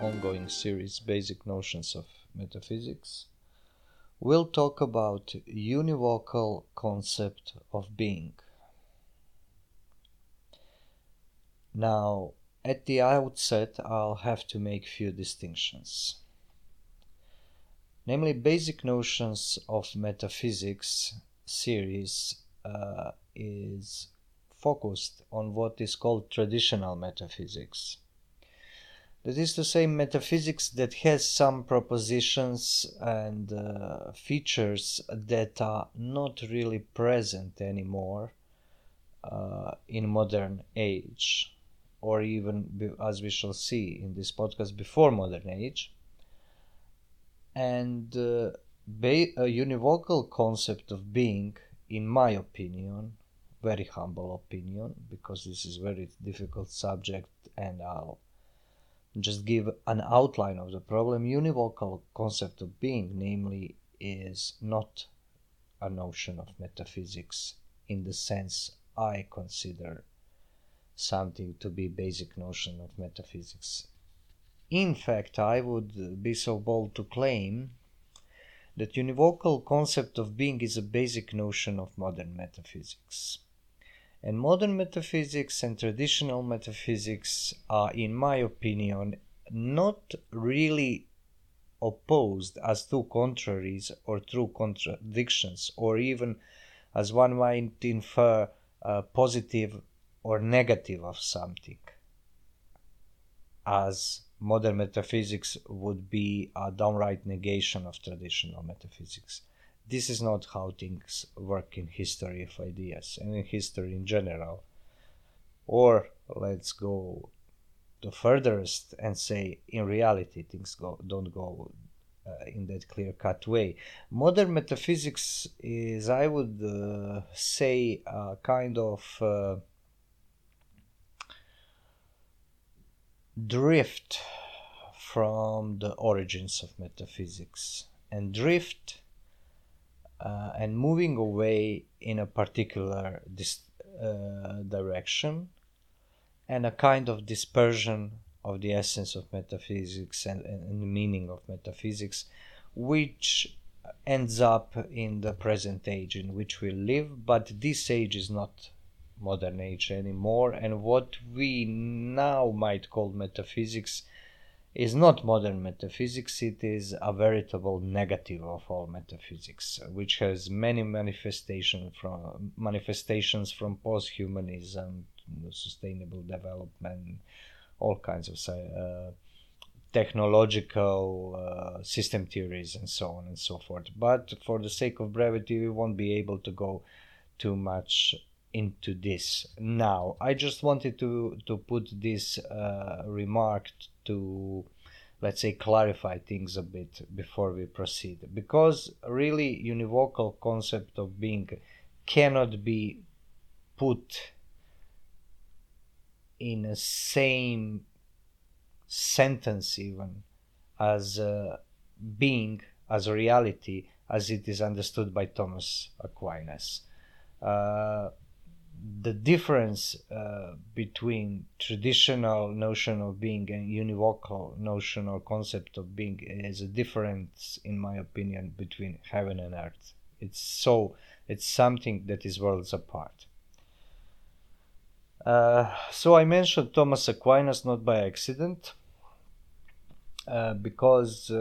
ongoing series Basic Notions of Metaphysics, we'll talk about univocal concept of being. Now, at the outset, I'll have to make few distinctions. Namely, Basic Notions of Metaphysics series uh, is focused on what is called traditional metaphysics. That is to say, metaphysics that has some propositions and uh, features that are not really present anymore uh, in modern age, or even as we shall see in this podcast before modern age. And uh, a univocal concept of being, in my opinion, very humble opinion because this is very difficult subject and I'll just give an outline of the problem. Univocal concept of being, namely, is not a notion of metaphysics in the sense I consider something to be basic notion of metaphysics. In fact, I would be so bold to claim that univocal concept of being is a basic notion of modern metaphysics. And modern metaphysics and traditional metaphysics are, in my opinion, not really opposed as two contraries or true contradictions, or even as one might infer uh, positive or negative of something, as modern metaphysics would be a downright negation of traditional metaphysics this is not how things work in history of ideas and in history in general. Or let's go the furthest and say in reality things go don't go uh, in that clear cut way. Modern metaphysics is, I would uh, say, a kind of uh, drift from the origins of metaphysics. And drift uh, and moving away in a particular dis- uh, direction and a kind of dispersion of the essence of metaphysics and, and, the meaning of metaphysics, which ends up in the present age in which we live. But this age is not modern age anymore, and what we now might call metaphysics is not modern metaphysics, it is a veritable negative of all metaphysics, which has many manifestation from manifestations from post-humanism, sustainable development, all kinds of uh, technological uh, system theories and so on and so forth. But for the sake of brevity, we won't be able to go too much into this now. I just wanted to to put this uh, remark to let's say clarify things a bit before we proceed because really univocal concept of being cannot be put in the same sentence even as uh, being as reality as it is understood by Thomas Aquinas. Uh, the difference uh, between traditional notion of being and univocal notion or concept of being is a difference in my opinion between heaven and earth. It's so it's something that is worlds apart. Uh, so i mentioned thomas aquinas not by accident uh, because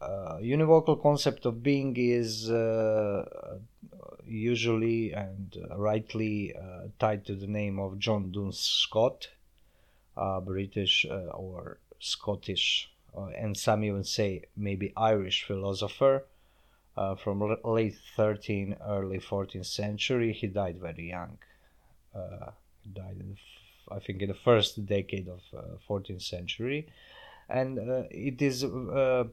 uh, uh, univocal concept of being is uh, usually and rightly uh, tied to the name of John Duns Scott, a British uh, or Scottish, uh, and some even say maybe Irish philosopher from late 13th, early 14th century. He died very young. died in I think in the first decade of uh, 14th century, and uh, it is uh,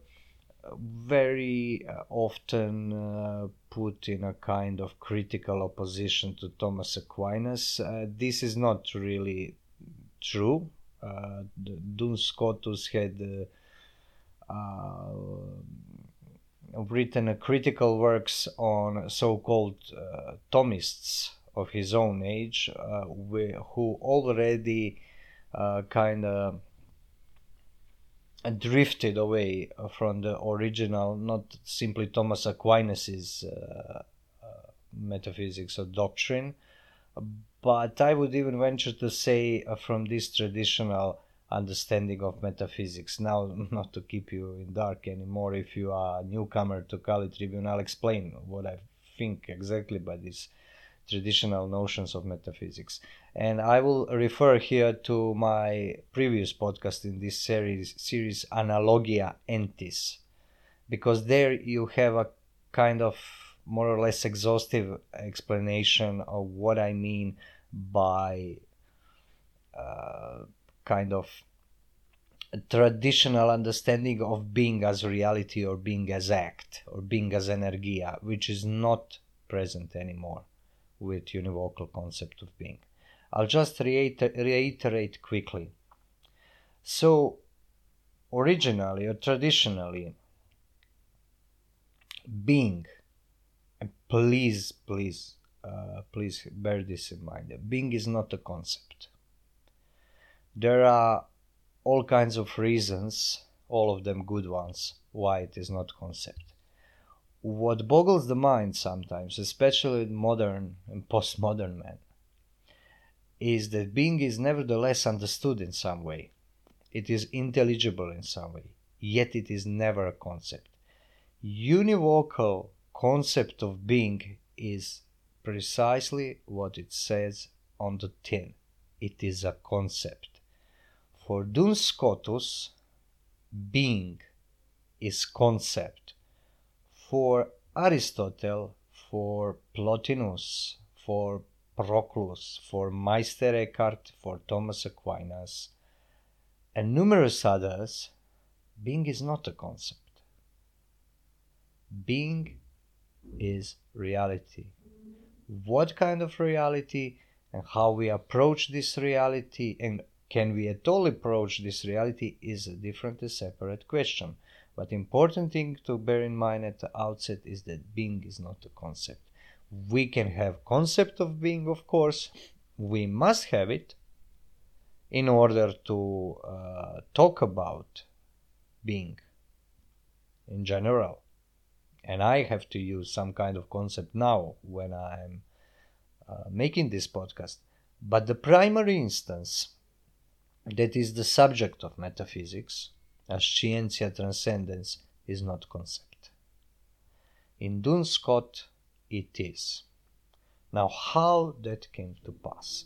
very uh, often uh, put in a kind of critical opposition to Thomas Aquinas. Uh, this is not really true. Uh, Duns Scotus had uh, uh, written critical works on so-called Thomists of his own age, who already kind of drifted away from the original, not simply Thomas Aquinas's uh, uh, metaphysics or doctrine, but I would even venture to say uh, from this traditional understanding of metaphysics. Now, not to keep you in dark anymore, if you are a newcomer to Kali Tribune, I'll explain what I think exactly by these traditional notions of metaphysics. And I will refer here to my previous podcast in this series, series Analogia Entis, because there you have a kind of more or less exhaustive explanation of what I mean by uh, kind of traditional understanding of being as reality or being as act or being as energeia, which is not present anymore with univocal concept of being. I'll just reiter- reiterate quickly. So, originally or traditionally, being, and please, please, uh, please bear this in mind, being is not a concept. There are all kinds of reasons, all of them good ones, why it is not concept what boggles the mind sometimes, especially modern and postmodern men, is that being is nevertheless understood in some way. It is intelligible in some way, yet it is never a concept. Univocal concept of being is precisely what it says on the tin. It is a concept. For Duns Scotus, being is concept for Aristotle, for Plotinus, for Proclus, for Meister Eckhart, for Thomas Aquinas, and numerous others, being is not a concept. Being is reality. What kind of reality and how we approach this reality and can we at all approach this reality is a different, a separate question. But important thing to bear in mind at the outset is that being is not a concept. We can have concept of being, of course. We must have it in order to uh, talk about being in general. And I have to use some kind of concept now when I'm uh, making this podcast. But the primary instance that is the subject of metaphysics as scientia transcendens is not concept. In Duns Scot it is. Now, how that came to pass?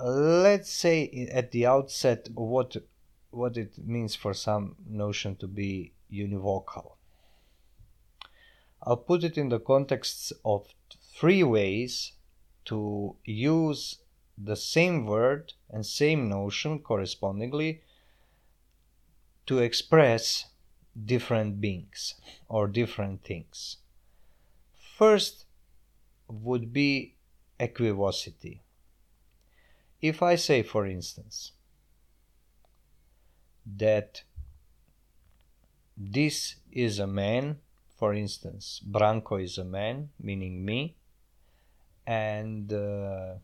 Let's say at the outset what what it means for some notion to be univocal. I'll put it in the context of three ways to use the same word and same notion correspondingly to express different beings or different things. First would be equivocity. If I say, for instance, that this is a man, for instance, Branko is a man, meaning me, and uh,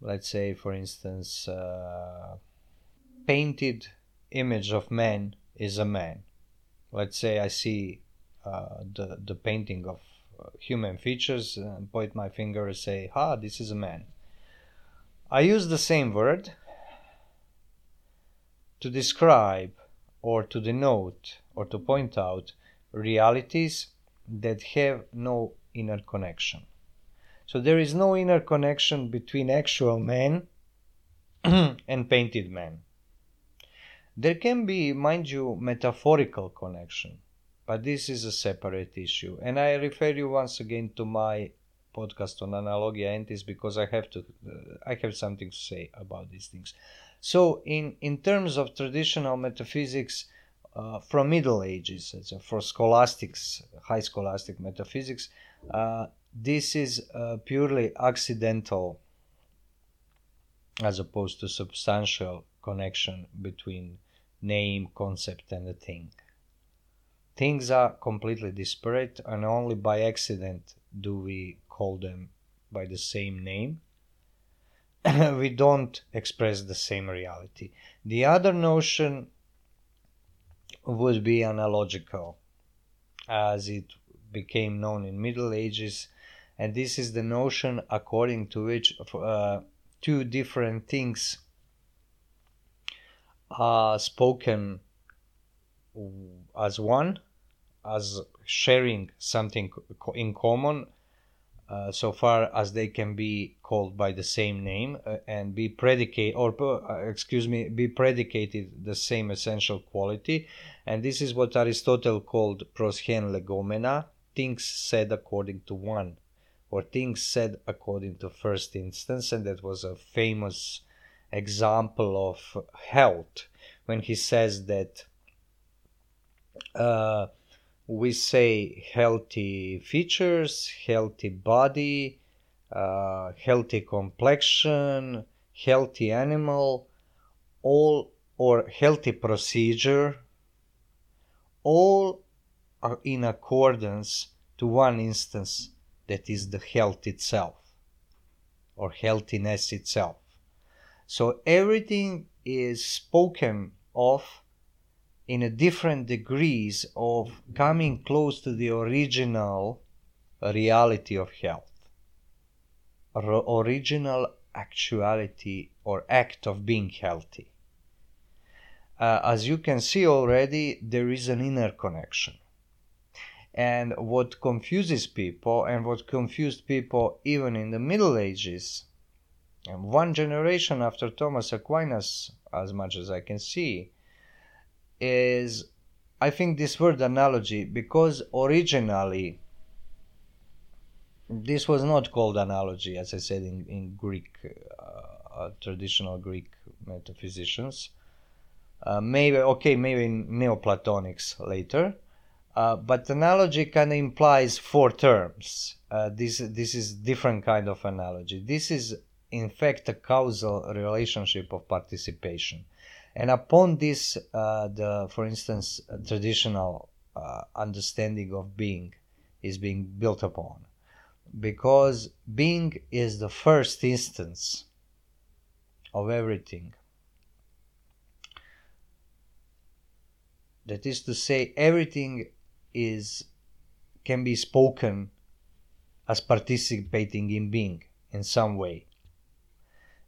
let's say, for instance, uh, painted image of man is a man. Let's say I see uh, the the painting of uh, human features and point my finger and say, "Ah, this is a man." I use the same word to describe or to denote or to point out realities that have no inner connection. So there is no inner connection between actual man and painted man. There can be, mind you, metaphorical connection, but this is a separate issue. And I refer you once again to my podcast on analogia entis because I have to, uh, I have something to say about these things. So, in in terms of traditional metaphysics uh, from Middle Ages, so for scholastics, high scholastic metaphysics, uh, this is uh, purely accidental as opposed to substantial connection between name, concept, and a thing. Things are completely disparate, and only by accident do we call them by the same name. we don't express the same reality. The other notion would be analogical, as it became known in Middle Ages, and this is the notion according to which uh, two different things are spoken as one, as sharing something in common, uh, so far as they can be called by the same name uh, and be predicate or uh, excuse me be predicated the same essential quality. And this is what aristotle called pros hen legomena things said according to one or things said according to first instance. And that was a famous example of health when he says that uh, we say healthy features, healthy body, uh, healthy complexion, healthy animal, all or healthy procedure, all are in accordance to one instance that is the health itself or healthiness itself. So everything is spoken of in a different degrees of coming close to the original reality of health, R- original actuality or act of being healthy. Uh, as you can see already, there is an inner connection. And what confuses people, and what confused people even in the Middle Ages, one generation after Thomas Aquinas, as much as I can see, is I think this word analogy because originally this was not called analogy, as I said in, in Greek, uh, uh, traditional Greek metaphysicians. Uh, maybe, okay, maybe in Neoplatonics later. Uh, but analogy kind of implies four terms. Uh, this, this is different kind of analogy. This is, in fact, a causal relationship of participation. And upon this uh, the for instance traditional uh, understanding of being is being built upon. Because being is the first instance of everything. That is to say everything is can be spoken as participating in being in some way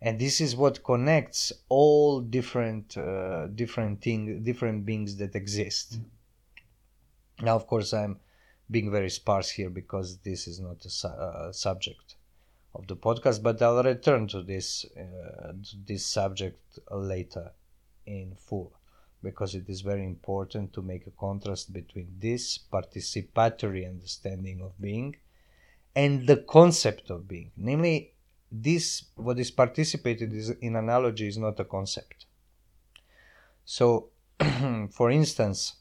and this is what connects all different uh, different thing different beings that exist. Now of course i'm being very sparse here because this is not a su- uh, subject of the podcast but i'll return to this uh, to this subject later in full because it is very important to make a contrast between this participatory understanding of being and the concept of being. Namely this what is participated is in analogy is not a concept. So for instance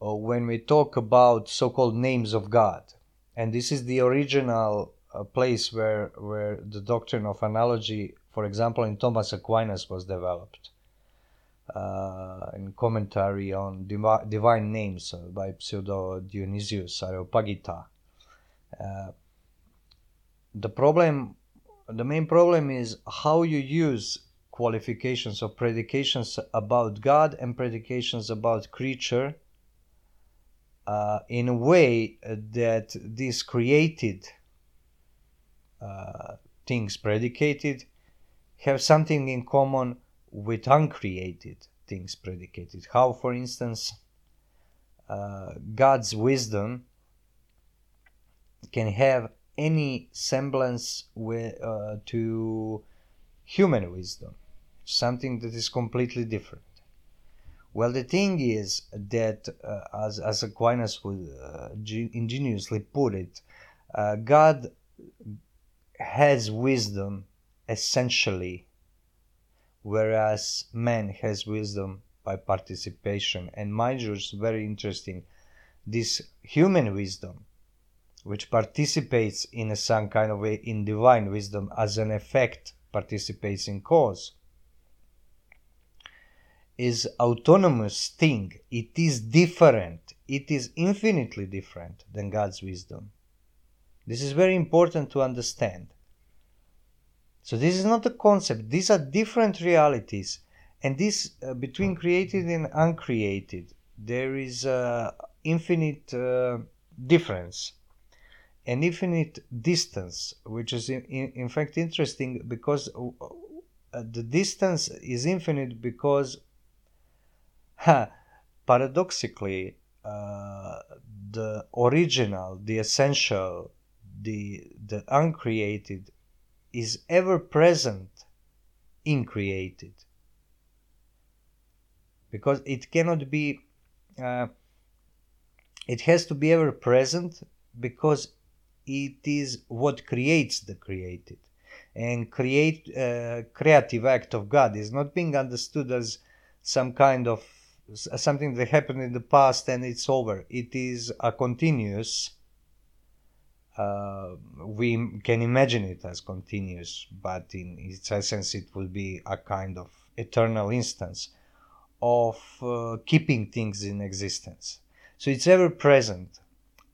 uh, when we talk about so-called names of god and this is the original uh, place where where the doctrine of analogy for example in thomas aquinas was developed uh, in commentary on divi- divine names uh, by pseudo dionysius areopagita. Uh, the problem the main problem is how you use qualifications or predications about god and predications about creature uh, in a way that these created uh, things predicated have something in common with uncreated things predicated. How for instance uh, god's wisdom can have any semblance with, uh, to human wisdom, something that is completely different. Well, the thing is that, uh, as, as Aquinas would uh, ingeniously put it, uh, God has wisdom essentially, whereas man has wisdom by participation. And mind you, it's very interesting. This human wisdom which participates in some kind of way in divine wisdom as an effect participates in cause is autonomous thing. It is different. It is infinitely different than god's wisdom. This is very important to understand. So this is not a concept. These are different realities, and this uh, between created and uncreated, there is a infinite uh, difference, an infinite distance, which is in, in, in fact interesting because uh, uh the distance is infinite because, paradoxically, uh, the original, the essential, the the uncreated is ever present in created. Because it cannot be uh, it has to be ever present because it is what creates the created. And create uh, creative act of god is not being understood as some kind of something that happened in the past and it's over. It is a continuous uh, we can imagine it as continuous but in its essence it will be a kind of eternal instance of uh, keeping things in existence. So it's ever present,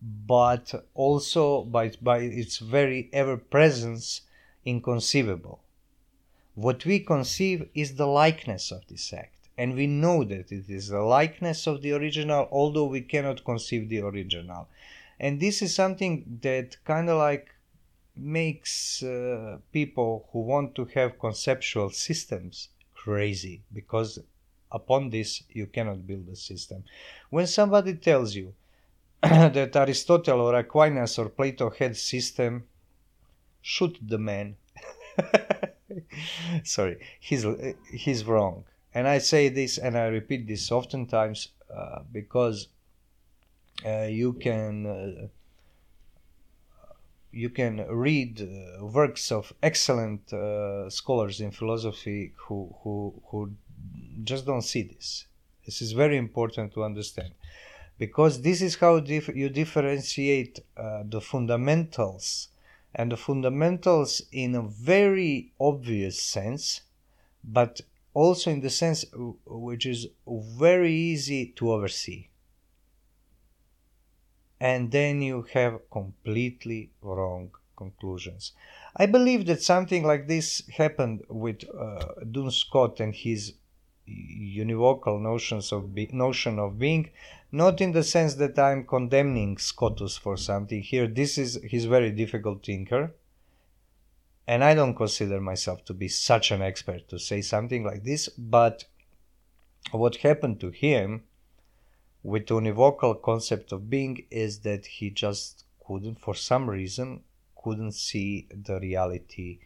but also by, by its very ever presence inconceivable. What we conceive is the likeness of this act, and we know that it is the likeness of the original, although we cannot conceive the original. And this is something that kind of like makes uh, people who want to have conceptual systems crazy because upon this you cannot build a system when somebody tells you that aristotle or aquinas or plato had system shoot the man. Sorry he's he's wrong. And i say this and i repeat this oftentimes uh, because uh, you can uh, you can read uh, works of excellent uh, scholars in philosophy who who who just don't see this. This is very important to understand because this is how dif- you differentiate uh, the fundamentals and the fundamentals in a very obvious sense, but also in the sense which is very easy to oversee. And then you have completely wrong conclusions. I believe that something like this happened with uh, Duns Scotus and his univocal notions of be- notion of being not in the sense that i'm condemning scotus for something. Here this is he's very difficult thinker. And i don't consider myself to be such an expert to say something like this but what happened to him with the univocal concept of being is that he just couldn't for some reason couldn't see the reality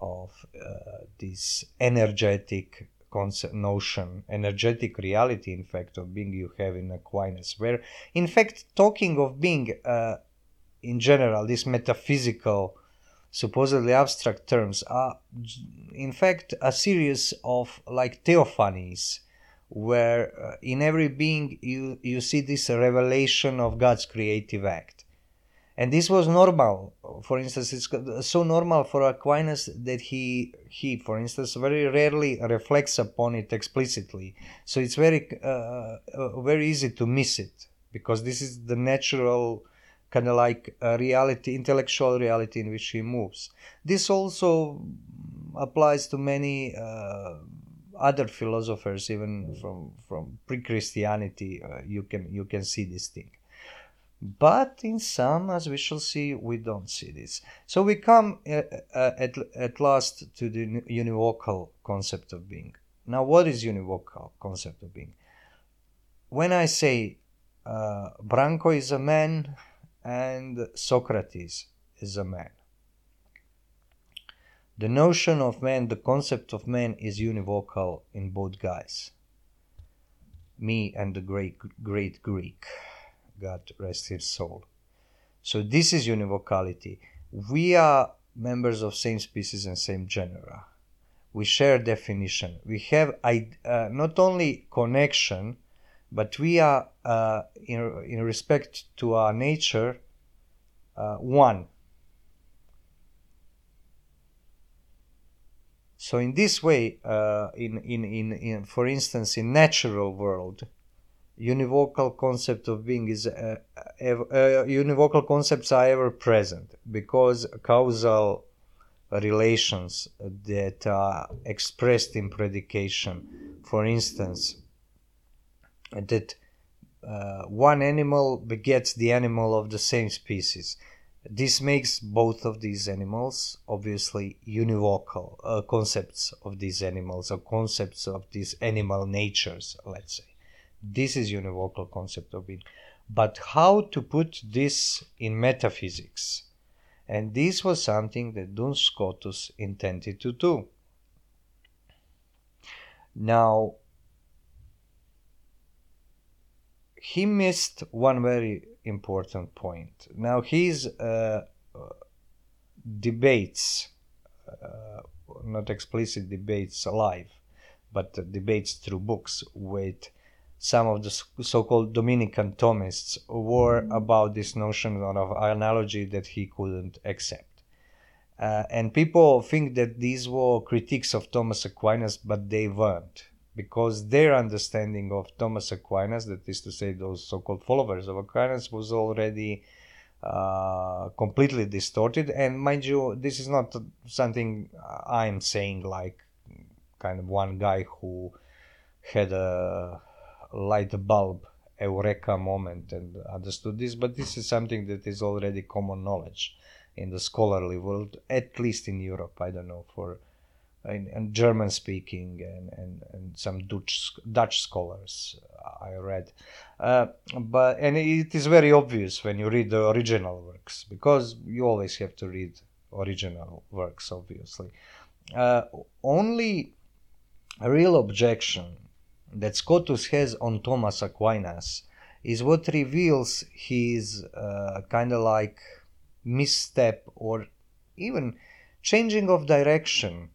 of uh, this energetic concept notion energetic reality in fact of being you have in aquinas where in fact talking of being uh, in general these metaphysical supposedly abstract terms are in fact a series of like theophanies where uh, in every being you you see this revelation of god's creative act and this was normal. For instance it's so normal for aquinas that he he for instance very rarely reflects upon it explicitly. So it's very uh, uh, very easy to miss it because this is the natural kind of like reality intellectual reality in which he moves. This also applies to many uh, other philosophers even from from pre-christianity uh, you can you can see this thing but in some, as we shall see, we don't see this. So we come uh, uh, at, at last to the univocal concept of being. Now, what is univocal concept of being? When I say uh, Branko is a man and Socrates is a man, the notion of man, the concept of man is univocal in both guys. Me and the great great Greek. God rest his soul. So this is univocality. We are members of same species and same genera. We share definition. We have uh, not only connection, but we are, uh, in, in respect to our nature, uh, one. So in this way, uh, in, in, in, in, for instance, in natural world, univocal concept of being is uh, uh, univocal concepts are ever present because causal relations that are expressed in predication. For instance, that uh, one animal begets the animal of the same species. This makes both of these animals obviously univocal uh, concepts of these animals or concepts of these animal natures, let's say. This is univocal concept of being. But how to put this in metaphysics? And this was something that Duns Scotus intended to do. Now, he missed one very important point. Now, his uh, debates, uh, not explicit debates live, but debates through books with some of the so-called Dominican Thomists were about this notion of analogy that he couldn't accept. Uh, and people think that these were critiques of Thomas Aquinas, but they weren't because their understanding of Thomas Aquinas, that is to say, those so called followers of Aquinas, was already uh, completely distorted. And mind you, this is not something I'm saying like kind of one guy who had a light bulb eureka moment and understood this, but this is something that is already common knowledge in the scholarly world, at least in Europe. I don't know for and, German speaking and, and, and some Dutch Dutch scholars I read. Uh, but and it is very obvious when you read the original works because you always have to read original works obviously. Uh, only a real objection that Scotus has on Thomas Aquinas is what reveals his uh, kind of like misstep or even changing of direction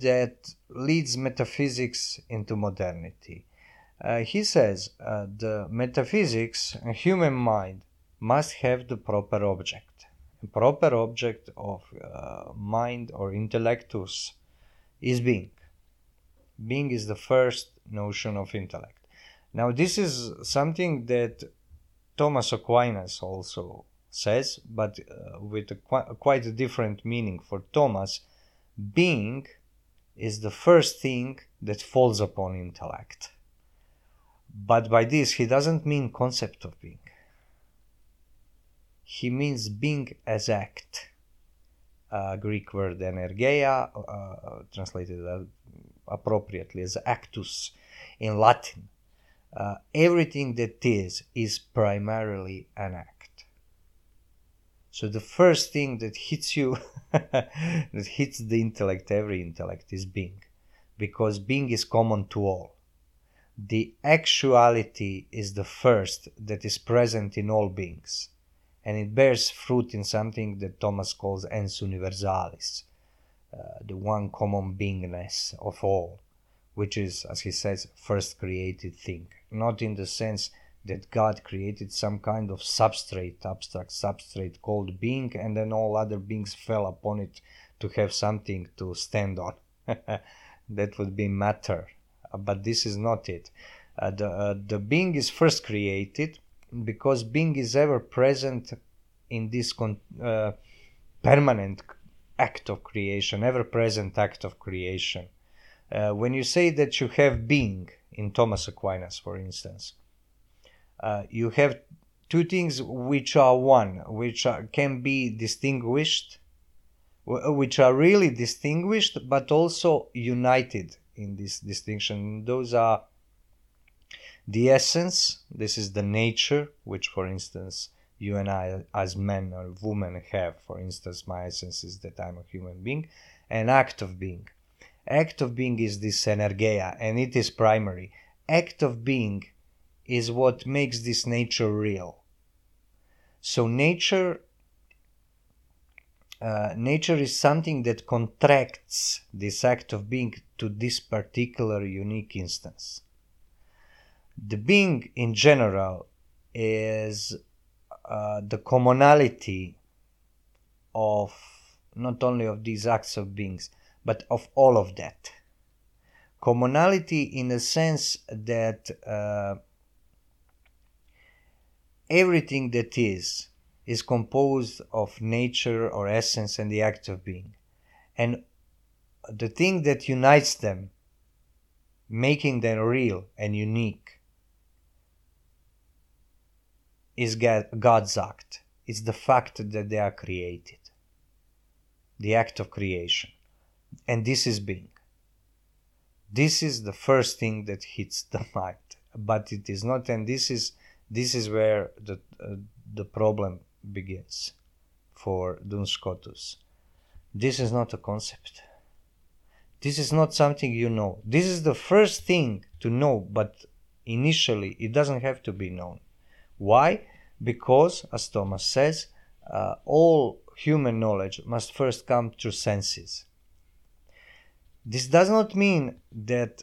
that leads metaphysics into modernity. Uh, he says uh, the metaphysics human mind must have the proper object. A proper object of uh, mind or intellectus is being. Being is the first notion of intellect. Now, this is something that Thomas Aquinas also says, but uh, with a qu- quite a different meaning. For Thomas, being is the first thing that falls upon intellect. But by this, he doesn't mean concept of being. He means being as act. Uh, Greek word energeia, uh, translated appropriately as actus in Latin. Uh, everything that is is primarily an act. So the first thing that hits you, that hits the intellect, every intellect, is being, because being is common to all. The actuality is the first that is present in all beings, and it bears fruit in something that Thomas calls ens universalis, the one common beingness of all, which is, as he says, first created thing, not in the sense that God created some kind of substrate, abstract substrate called being, and then all other beings fell upon it to have something to stand on. that would be matter. Uh, but this is not it. Uh, the, uh, the being is first created because being is ever present in this con- uh, permanent act of creation, ever present act of creation. Uh, when you say that you have being, in Thomas Aquinas, for instance, uh, you have two things which are one, which are, can be distinguished, which are really distinguished, but also united in this distinction. Those are the essence, this is the nature, which, for instance, you and I, as men or women, have. For instance, my essence is that I'm a human being, an act of being. Act of being is this energeia, and it is primary. Act of being is what makes this nature real. So nature uh, nature is something that contracts this act of being to this particular unique instance. The being in general is uh, the commonality of not only of these acts of beings, but of all of that. Commonality in the sense that uh, everything that is is composed of nature or essence and the act of being. And the thing that unites them, making them real and unique, is God's act. It's the fact that they are created, the act of creation. And this is being. This is the first thing that hits the mind, but it is not, and this is this is where the uh, the problem begins for Duns Scotus. This is not a concept. This is not something you know. This is the first thing to know, but initially it doesn't have to be known. Why? Because, as Thomas says, uh, all human knowledge must first come through senses. This does not mean that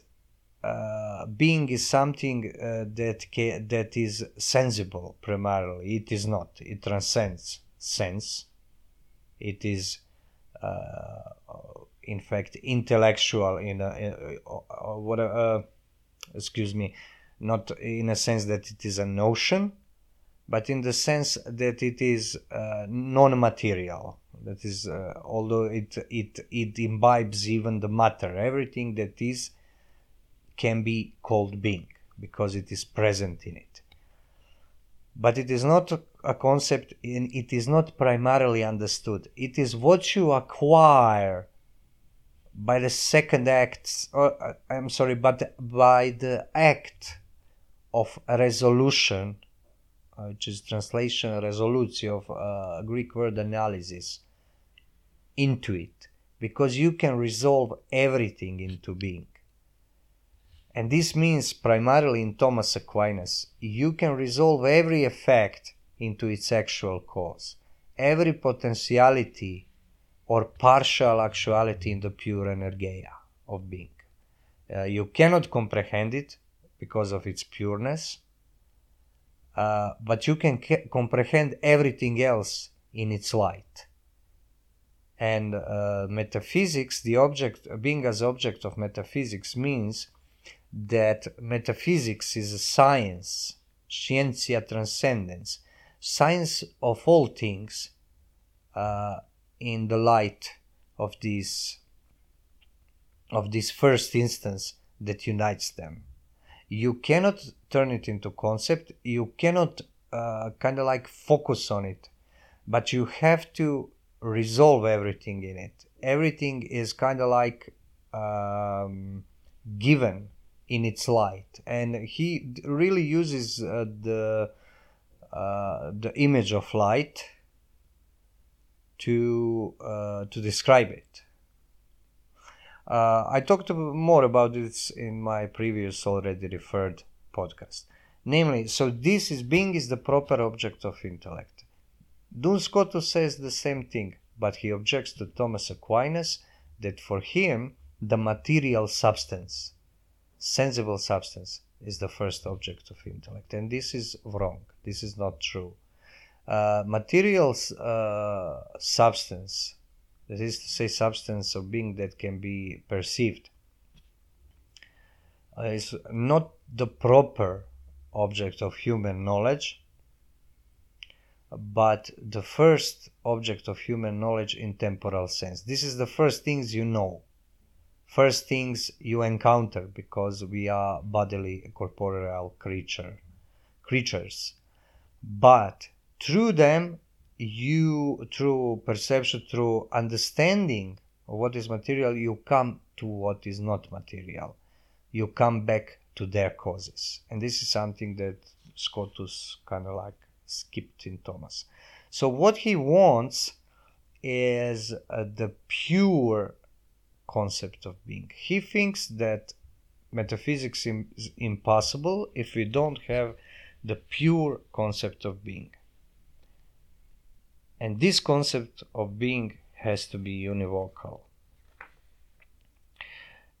uh, being is something uh, that ca- that is sensible primarily. It is not. It transcends sense. It is, uh, in fact, intellectual in a, in a what uh, excuse me, not in a sense that it is a notion, but in the sense that it is uh, non-material. That is, although it it it imbibes even the matter, everything that is can be called being because it is present in it. But it is not a concept and it is not primarily understood. It is what you acquire by the second act, or, uh, I'm sorry, but by the act of resolution, uh, which is translation resolutio of uh, Greek word analysis, into it, because you can resolve everything into being. And this means primarily in Thomas Aquinas, you can resolve every effect into its actual cause, every potentiality or partial actuality in the pure energeia of being. Uh, you cannot comprehend it because of its pureness, uh, but you can comprehend everything else in its light. And uh, metaphysics, the object, being as object of metaphysics, means that metaphysics is a science, scientia transcendens, science of all things uh, in the light of this of this first instance that unites them. You cannot turn it into concept. You cannot uh, kind of like focus on it, but you have to resolve everything in it. Everything is kind of like um, given in its light and he really uses uh, the uh, the image of light to uh, to describe it uh, I talked more about this in my previous already referred podcast namely so this is being is the proper object of intellect Duns Scotus says the same thing but he objects to Thomas Aquinas that for him the material substance sensible substance is the first object of intellect. And this is wrong. This is not true. Uh, material uh, substance, that is to say, substance of being that can be perceived, uh, is not the proper object of human knowledge, but the first object of human knowledge in temporal sense. This is the first things you know first things you encounter because we are bodily corporeal creature creatures but through them you through perception through understanding what is material you come to what is not material you come back to their causes and this is something that scotus kind of like skipped in thomas so what he wants is uh, the pure concept of being. He thinks that metaphysics is impossible if we don't have the pure concept of being. And this concept of being has to be univocal.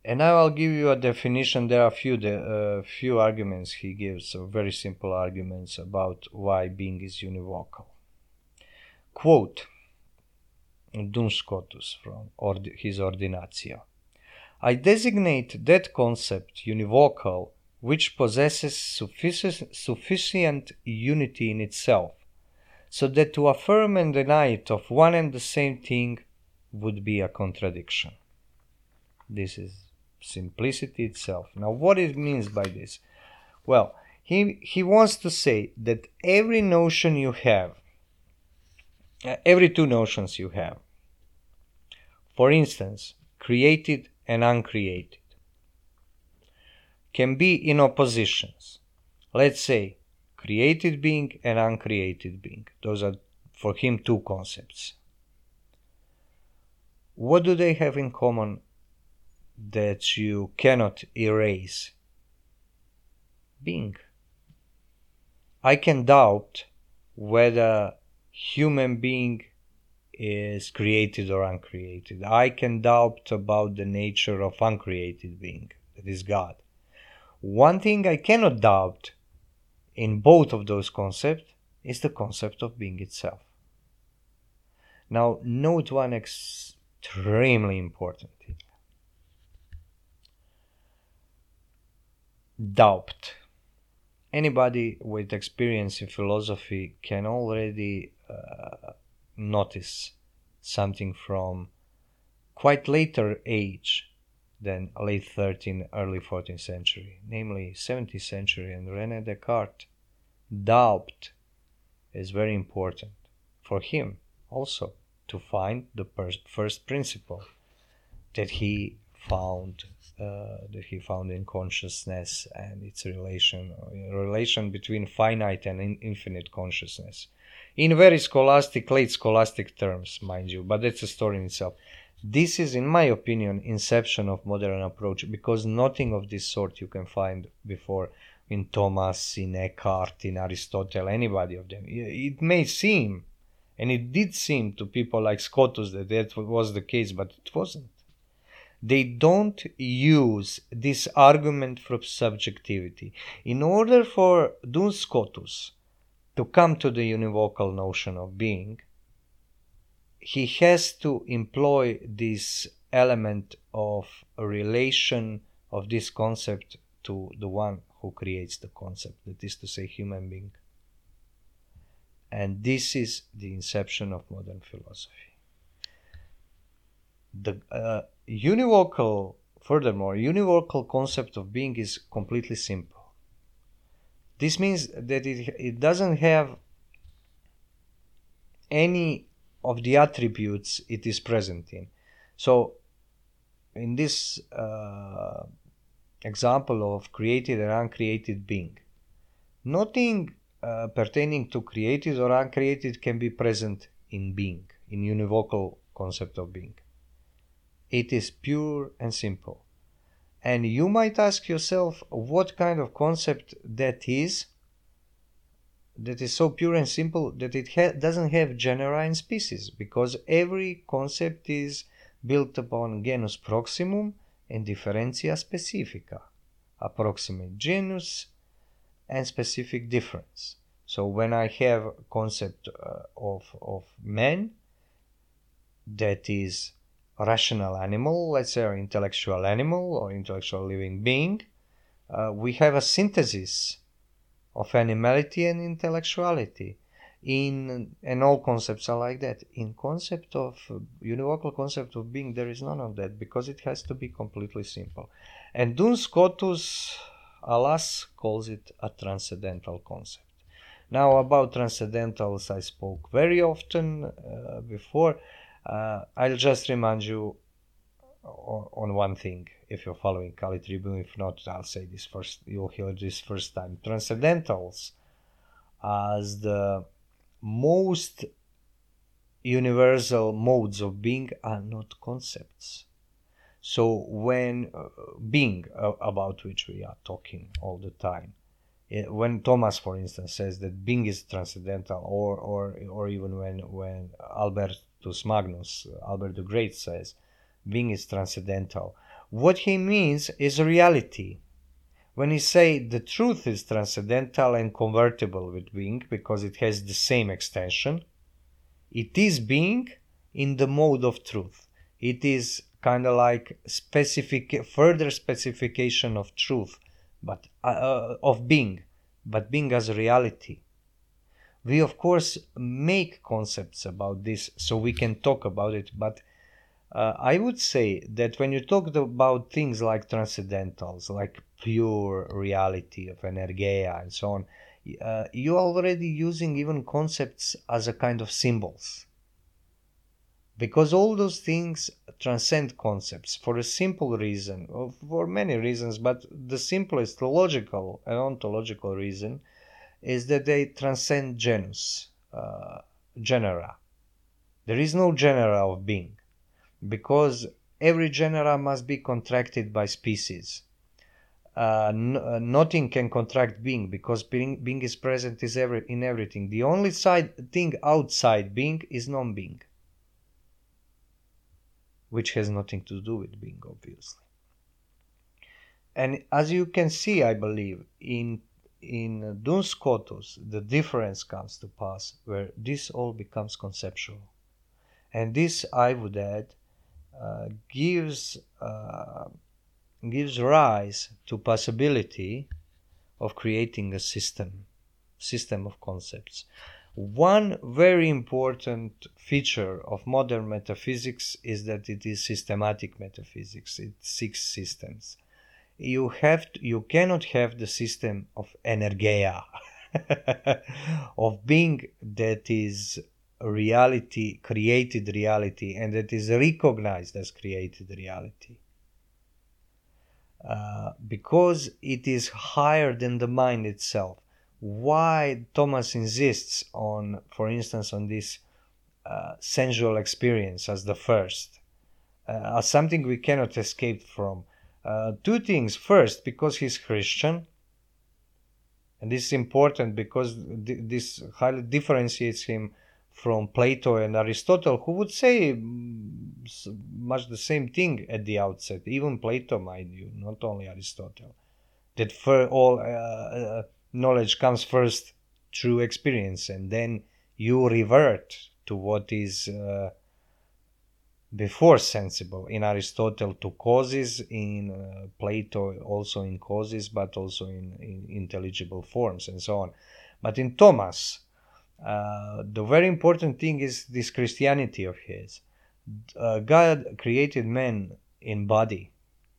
And now I'll give you a definition. There are a few, uh, few arguments he gives, so very simple arguments about why being is univocal. Quote Duns Scotus from ord- his Ordinatio. I designate that concept univocal which possesses sufficient unity in itself, so that to affirm and deny it of one and the same thing would be a contradiction. This is simplicity itself. Now, what it means by this? Well, he, he wants to say that every notion you have, uh, every two notions you have, for instance, created and uncreated, can be in oppositions. Let's say created being and uncreated being. Those are for him two concepts. What do they have in common that you cannot erase? Being. I can doubt whether human being is created or uncreated. I can doubt about the nature of uncreated being, that is God. One thing I cannot doubt in both of those concepts is the concept of being itself. Now, note one extremely important thing doubt. Anybody with experience in philosophy can already uh, notice something from quite later age than late 13th, early 14th century, namely 17th century and Rene Descartes. Doubt is very important for him also to find the first principle that he found uh, that he found in consciousness and its relation relation between finite and in infinite consciousness in very scholastic late scholastic terms mind you but that's a story in itself this is, in my opinion, inception of modern approach because nothing of this sort you can find before in Thomas, in Eckhart, in Aristotle, anybody of them. It may seem, and it did seem to people like Scotus that that was the case, but it wasn't. They don't use this argument from subjectivity. In order for Duns Scotus to come to the univocal notion of being, he has to employ this element of relation of this concept to the one who creates the concept, that is to say, human being. And this is the inception of modern philosophy. The uh, univocal, furthermore, univocal concept of being is completely simple. This means that it, it doesn't have any of the attributes it is present in. So, in this uh, example of created and uncreated being, nothing uh, pertaining to created or uncreated can be present in being, in univocal concept of being. It is pure and simple. And you might ask yourself what kind of concept that is that is so pure and simple that it ha- doesn't have genera and species because every concept is built upon genus proximum and differentia specifica, approximate genus and specific difference. So when I have a concept uh, of, of man that is rational animal, let's say intellectual animal or intellectual living being, uh, we have a synthesis of animality and intellectuality. In and all concepts are like that. In concept of univocal concept of being there is none of that because it has to be completely simple. And duns scotus alas calls it a transcendental concept. Now about transcendentals i spoke very often uh, before. Uh, i'll just remind you on, on one thing if you're following Kali Tribune. If not, I'll say this first. You'll hear this first time. Transcendentals as the most universal modes of being are not concepts. So when uh, being uh, about which we are talking all the time, it, eh, when Thomas, for instance, says that being is transcendental, or or or even when when Albertus Magnus, Albert the Great says being is transcendental. What he means is reality. When he say the truth is transcendental and convertible with being because it has the same extension, it is being in the mode of truth. It is kind of like specific further specification of truth, but uh, uh, of being, but being as reality. we of course make concepts about this so we can talk about it but uh, i would say that when you talk about things like transcendentals like pure reality of energeia and so on uh, you're already using even concepts as a kind of symbols. Because all those things transcend concepts for a simple reason or for many reasons but the simplest logical and ontological reason is that they transcend genus uh, genera. There is no genera of being because every genera must be contracted by species uh, uh, nothing can contract being because being, being is present is every, in everything the only side thing outside being is non-being which has nothing to do with being, obviously. And as you can see, I believe, in in Duns Scotus, the difference comes to pass where this all becomes conceptual. And this, I would add, gives uh, gives rise to possibility of creating a system, system of concepts. One very important feature of modern metaphysics is that it is systematic metaphysics. It's six systems. You have to, you cannot have the system of energeia, of being that is reality, created reality, and that is recognized as created reality. Uh, because it is higher than the mind itself why Thomas insists on, for instance, on this uh, sensual experience as the first, uh, as something we cannot escape from. Uh, two things. First, because he's Christian, and this is important because th- this highly differentiates him from Plato and Aristotle, who would say mm, much the same thing at the outset. Even Plato, mind you, not only Aristotle, that for all uh, uh, knowledge comes first through experience and then you revert to what is uh, before sensible in aristotle to causes in uh, plato also in causes but also in, in, intelligible forms and so on but in thomas uh, the very important thing is this christianity of his uh, god created man in body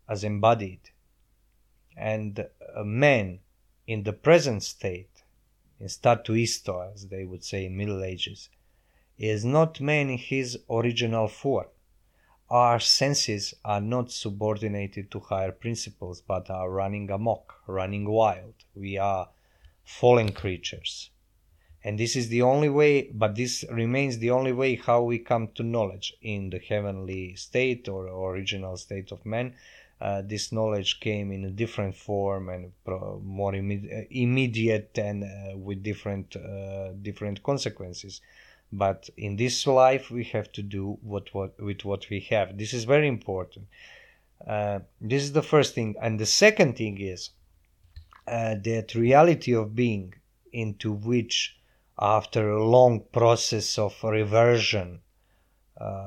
as embodied and man in the present state, in statu isto, as they would say in Middle Ages, is not man in his original form. Our senses are not subordinated to higher principles, but are running amok, running wild. We are fallen creatures. And this is the only way, but this remains the only way how we come to knowledge in the heavenly state or original state of man. Uh, this knowledge came in a different form and more imme- uh, immediate and uh, with different uh, different consequences. But in this life we have to do what, what with what we have. This is very important. Uh, this is the first thing. And the second thing is uh, that reality of being into which after a long process of reversion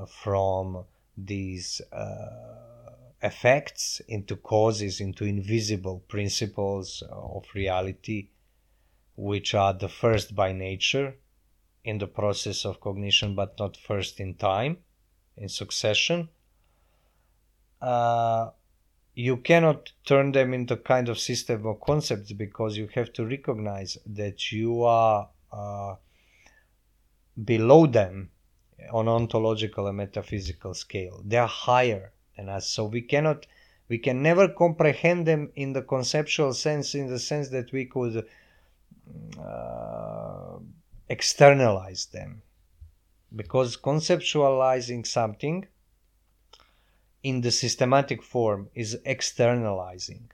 from these effects into causes, into invisible principles of reality, which are the first by nature in the process of cognition, but not first in time, in succession. Uh, you cannot turn them into kind of system or concepts because you have to recognize that you are uh, below them on ontological and metaphysical scale. They are higher than us. So we cannot, we can never comprehend them in the conceptual sense, in the sense that we could uh, externalize them. Because conceptualizing something in the systematic form is externalizing.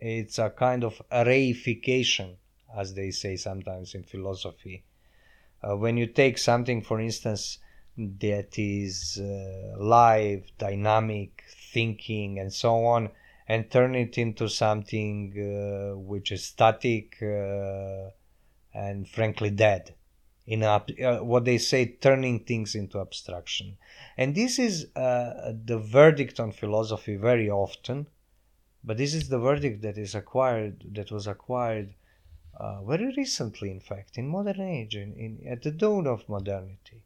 It's a kind of reification, as they say sometimes in philosophy. Uh, when you take something, for instance, that is uh, live, dynamic, thinking, and so on, and turn it into something uh, which is static uh, and frankly dead. In ab- uh, what they say, turning things into abstraction, and this is uh, the verdict on philosophy very often. But this is the verdict that is acquired, that was acquired uh, very recently, in fact, in modern age, in, in, at the dawn of modernity.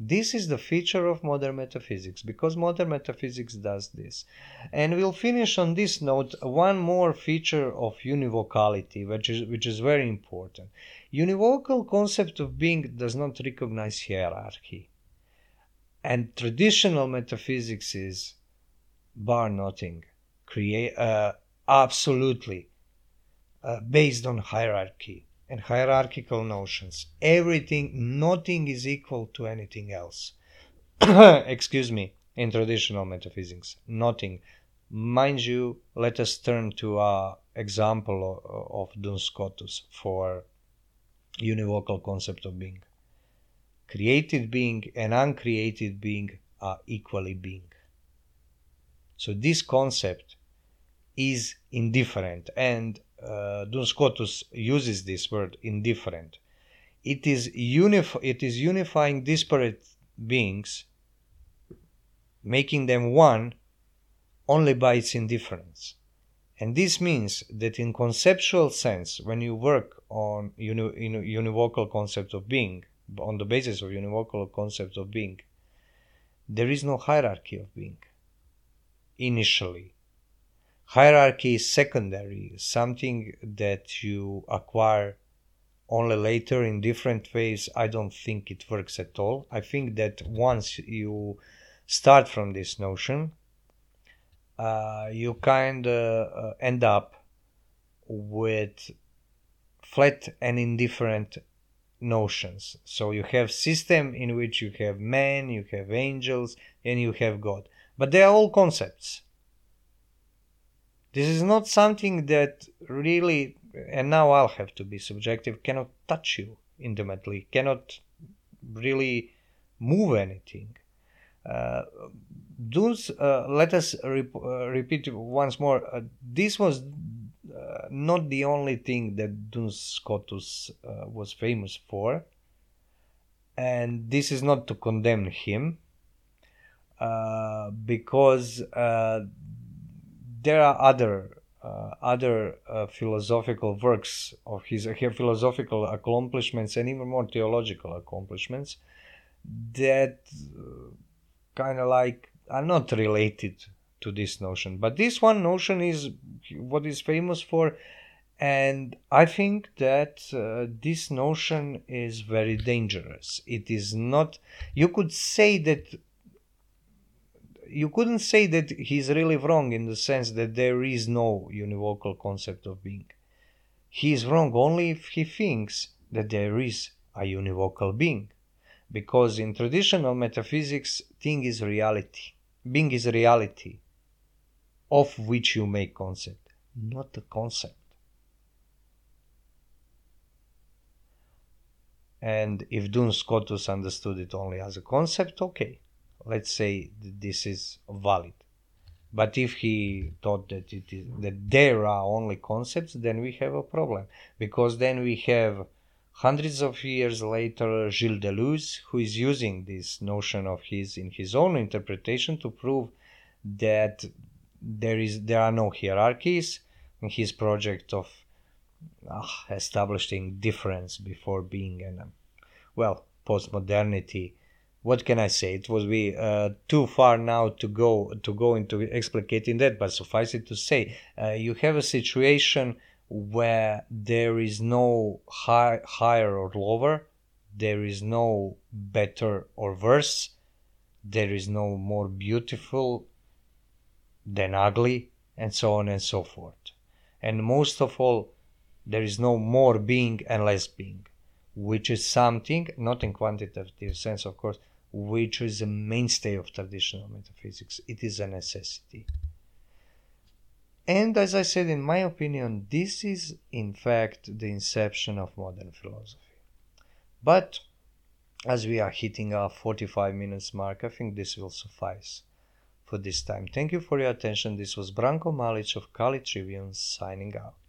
This is the feature of modern metaphysics because modern metaphysics does this. And we'll finish on this note one more feature of univocality, which is, which is very important. Univocal concept of being does not recognize hierarchy. And traditional metaphysics is bar nothing, create, uh, absolutely uh, based on hierarchy and hierarchical notions. Everything, nothing is equal to anything else. Excuse me, in traditional metaphysics, nothing. Mind you, let us turn to an example of, of Duns Scotus for univocal concept of being. Created being and uncreated being are equally being. So this concept is indifferent and uh, Duns Scotus uses this word indifferent. It is, unif- it is unifying disparate beings, making them one only by its indifference. And this means that in conceptual sense, when you work on uni- univocal concept of being, on the basis of univocal concept of being, there is no hierarchy of being initially hierarchy is secondary, something that you acquire only later in different ways. I don't think it works at all. I think that once you start from this notion, uh, you kind of uh, end up with flat and indifferent notions. So you have system in which you have men, you have angels, and you have God. But they are all concepts this is not something that really, and now I'll have to be subjective, cannot touch you intimately, cannot really move anything. Uh, uh, let us rep- uh, repeat once more. Uh, this was uh, not the only thing that Duns Scotus uh, was famous for, and this is not to condemn him, because there are other uh, other uh, philosophical works of his uh, philosophical accomplishments and even more theological accomplishments that uh, kind of like are not related to this notion. But this one notion is what is famous for and i think that uh, this notion is very dangerous. It is not you could say that you couldn't say that he's really wrong in the sense that there is no univocal concept of being. He is wrong only if he thinks that there is a univocal being. Because in traditional metaphysics, thing is reality. Being is reality of which you make concept, not the concept. And if Duns Scotus understood it only as a concept, okay let's say this is valid. But if he thought that it is that there are only concepts, then we have a problem because then we have hundreds of years later Gilles Deleuze, who is using this notion of his in his own interpretation to prove that there is there are no hierarchies in his project of uh, establishing difference before being um, well postmodernity what can I say? It would be uh, too far now to go to go into explicating that, but suffice it to say, uh, you have a situation where there is no high, higher or lower, there is no better or worse, there is no more beautiful than ugly, and so on and so forth. And most of all, there is no more being and less being which is something, not in quantitative sense, of course, which is a mainstay of traditional metaphysics. It is a necessity. And as I said, in my opinion, this is in fact the inception of modern philosophy. But as we are hitting our 45 minutes mark, I think this will suffice for this time. Thank you for your attention. This was Branko Malic of Kali Tribune signing out.